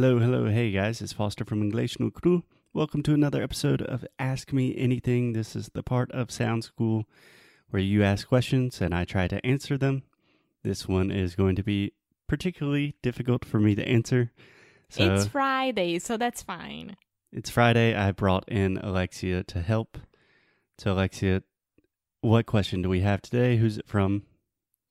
Hello, hello, hey guys, it's Foster from English no Cru. Welcome to another episode of Ask Me Anything. This is the part of Sound School where you ask questions and I try to answer them. This one is going to be particularly difficult for me to answer. So It's Friday, so that's fine. it's Friday. I brought in Alexia to help. So, Alexia, what question do we have today? Who's it from?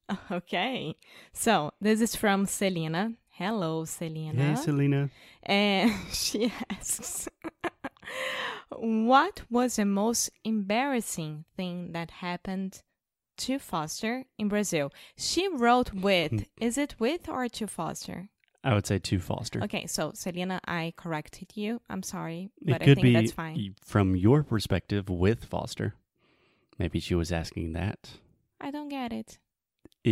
Okay. So this is from Selena. Hello, Selena. Hey, Selena. and she asks, What was the most embarrassing thing that happened to Foster in Brazil? She wrote with. Hmm. is it with or to Foster? I would say to Foster. Okay, so Selena, I corrected you. I'm sorry, It but I think be that's fine. from your perspective with Foster. Maybe she was asking that. I don't get it.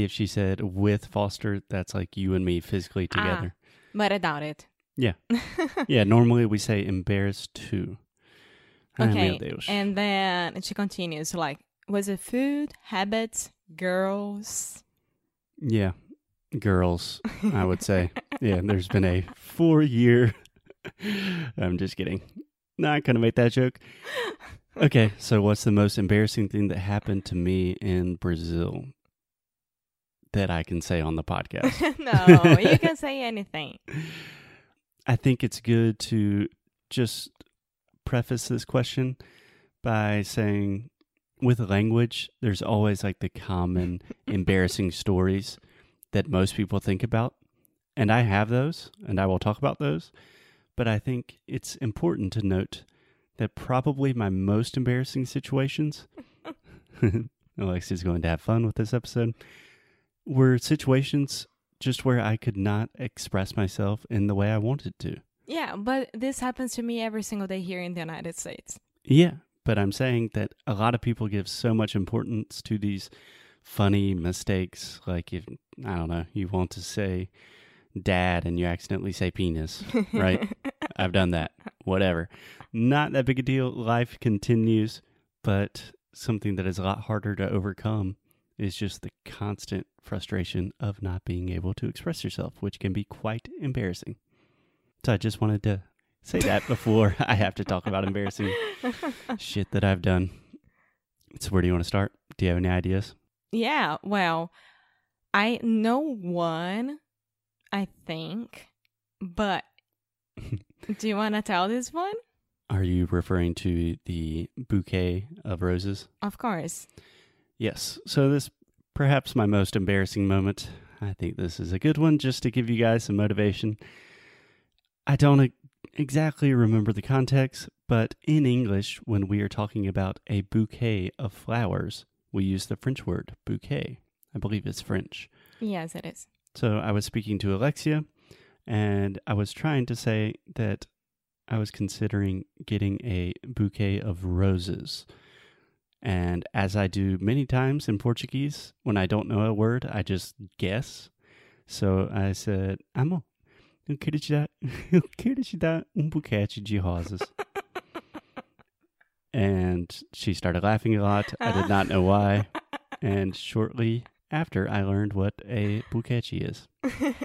If she said with Foster, that's like you and me physically Ah. together. But I doubt it. Yeah. yeah, normally we say embarrassed to. Ai, Okay, and then she continues like, was it food, habits, girls? yeah, girls, I would say. yeah, there's been a four year. I'm just kidding. Not going to make that joke. Okay, so what's the most embarrassing thing that happened to me in Brazil that I can say on the podcast? no, you can say anything. I think it's good to just preface this question by saying with language, there's always like the common embarrassing stories that most people think about. And I have those, and I will talk about those. But I think it's important to note that probably my most embarrassing situations, Alexia's going to have fun with this episode, were situations just where I could not express myself in the way I wanted to. Yeah, but this happens to me every single day here in the United States. Yeah, but I'm saying that a lot of people give so much importance to these funny mistakes. Like if I don't know, you want to say dad and you accidentally say penis, right? I've done that. Whatever. Not that big a deal. Life continues, but something that is a lot harder to overcome is just the constant frustration of not being able to express yourself, which can be quite embarrassing. So I just wanted to say that before I have to talk about embarrassing shit that I've done. So where do you want to start? Do you have any ideas? yeah, well, I know one, I think, but do you want to tell this one? Are you referring to the bouquet of roses? Of course. Yes. So this perhaps my most embarrassing moment. I think this is a good one just to give you guys some motivation. I don't exactly remember the context, but in English when we are talking about a bouquet of flowers, we use the French word bouquet. I believe it's French. Yes, it is. So I was speaking to Alexia and I was trying to say that I was considering getting a bouquet of roses. And as I do many times in Portuguese, when I don't know a word, I just guess. So I said, Amor, eu quero te dar, eu quero te dar um buquete de rosas. and she started laughing a lot. I did not know why. And shortly after, I learned what a buquete is.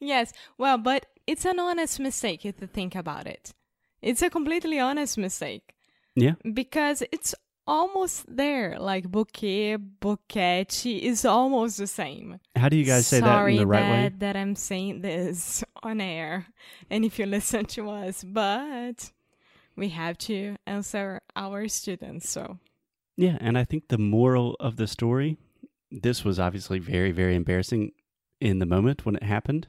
yes, well, but it's an honest mistake if you think about it. It's a completely honest mistake. Yeah. because it's almost there. Like bouquet, bouquet is almost the same. How do you guys say that in the right way? that, that I'm saying this on air, and if you listen to us, but we have to answer our students. So Yeah, and I think the moral of the story, this was obviously very, very embarrassing in the moment when it happened.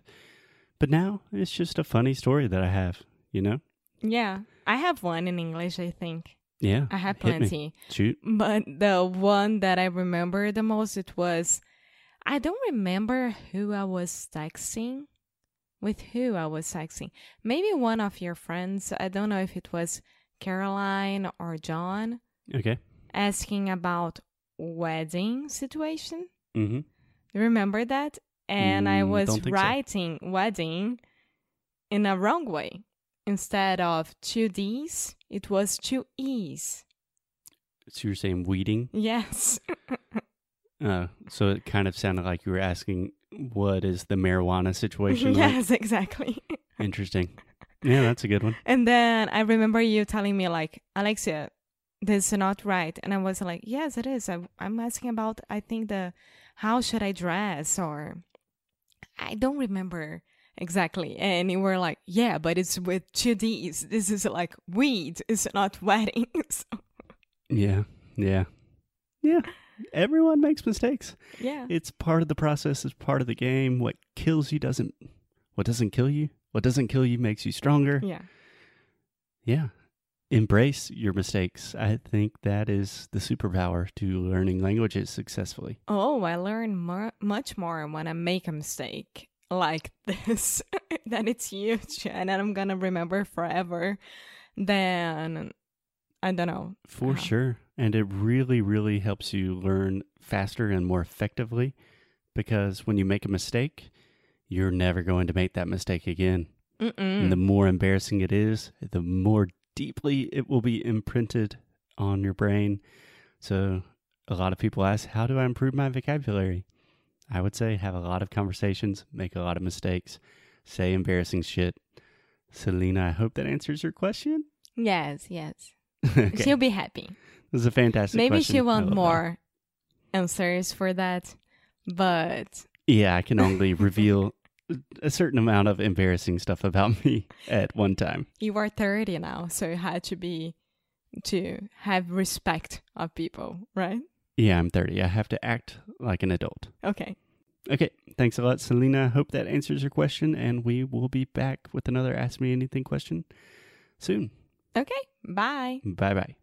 But now it's just a funny story that I have, you know? yeah, I have one in English. I think Yeah. I have plenty. Shoot. But the one that I remember the most, it was I don't remember who I was texting. With who I was texting. Maybe one of your friends. I don't know if it was Caroline or John Okay. asking about wedding situation. Mm-hmm. Remember that? And I Mm, was don't so. writing wedding in a wrong way. Instead of two D's, it was two E's. So you're saying weeding? Yes. Uh, so it kind of sounded like you were asking what is the marijuana situation like? yes, exactly. Interesting. Yeah, that's a good one. And then I remember you telling me like, Alexia, this is not right. And I was like, yes, it is. I, I'm asking about, I think the, how should I dress or I don't remember exactly. And you were like, yeah, but it's with two D's. This is like weed. It's not wedding. so, Yeah, yeah, yeah. Everyone makes mistakes. yeah. It's part of the process. It's part of the game. What kills you doesn't. What doesn't kill you. What doesn't kill you makes you stronger. Yeah. Yeah. Embrace your mistakes. I think that is the superpower to learning languages successfully. Oh, I learn mu- much more when I make a mistake like this. that it's huge and then I'm gonna remember forever then I don't know. For Uh-huh. sure. And it really, really helps you learn faster and more effectively because when you make a mistake, you're never going to make that mistake again. Mm-mm. And the more embarrassing it is, the more deeply it will be imprinted on your brain. So, a lot of people ask, How do I improve my vocabulary? I would say have a lot of conversations, make a lot of mistakes, say embarrassing shit. Selena, I hope that answers your question. yes, yes. okay. She'll be happy. This is a fantastic Maybe question. she want love that. more answers for that, but Yeah, I can only reveal a certain amount of embarrassing stuff about me at one time. you are 30 now, so you had to be to have respect of people, right? Yeah, I'm 30. I have to act like an adult. Okay. Okay, thanks a lot, Selena. Hope that answers your question, and we will be back with another Ask Me Anything question soon. Okay. Bye. Bye bye.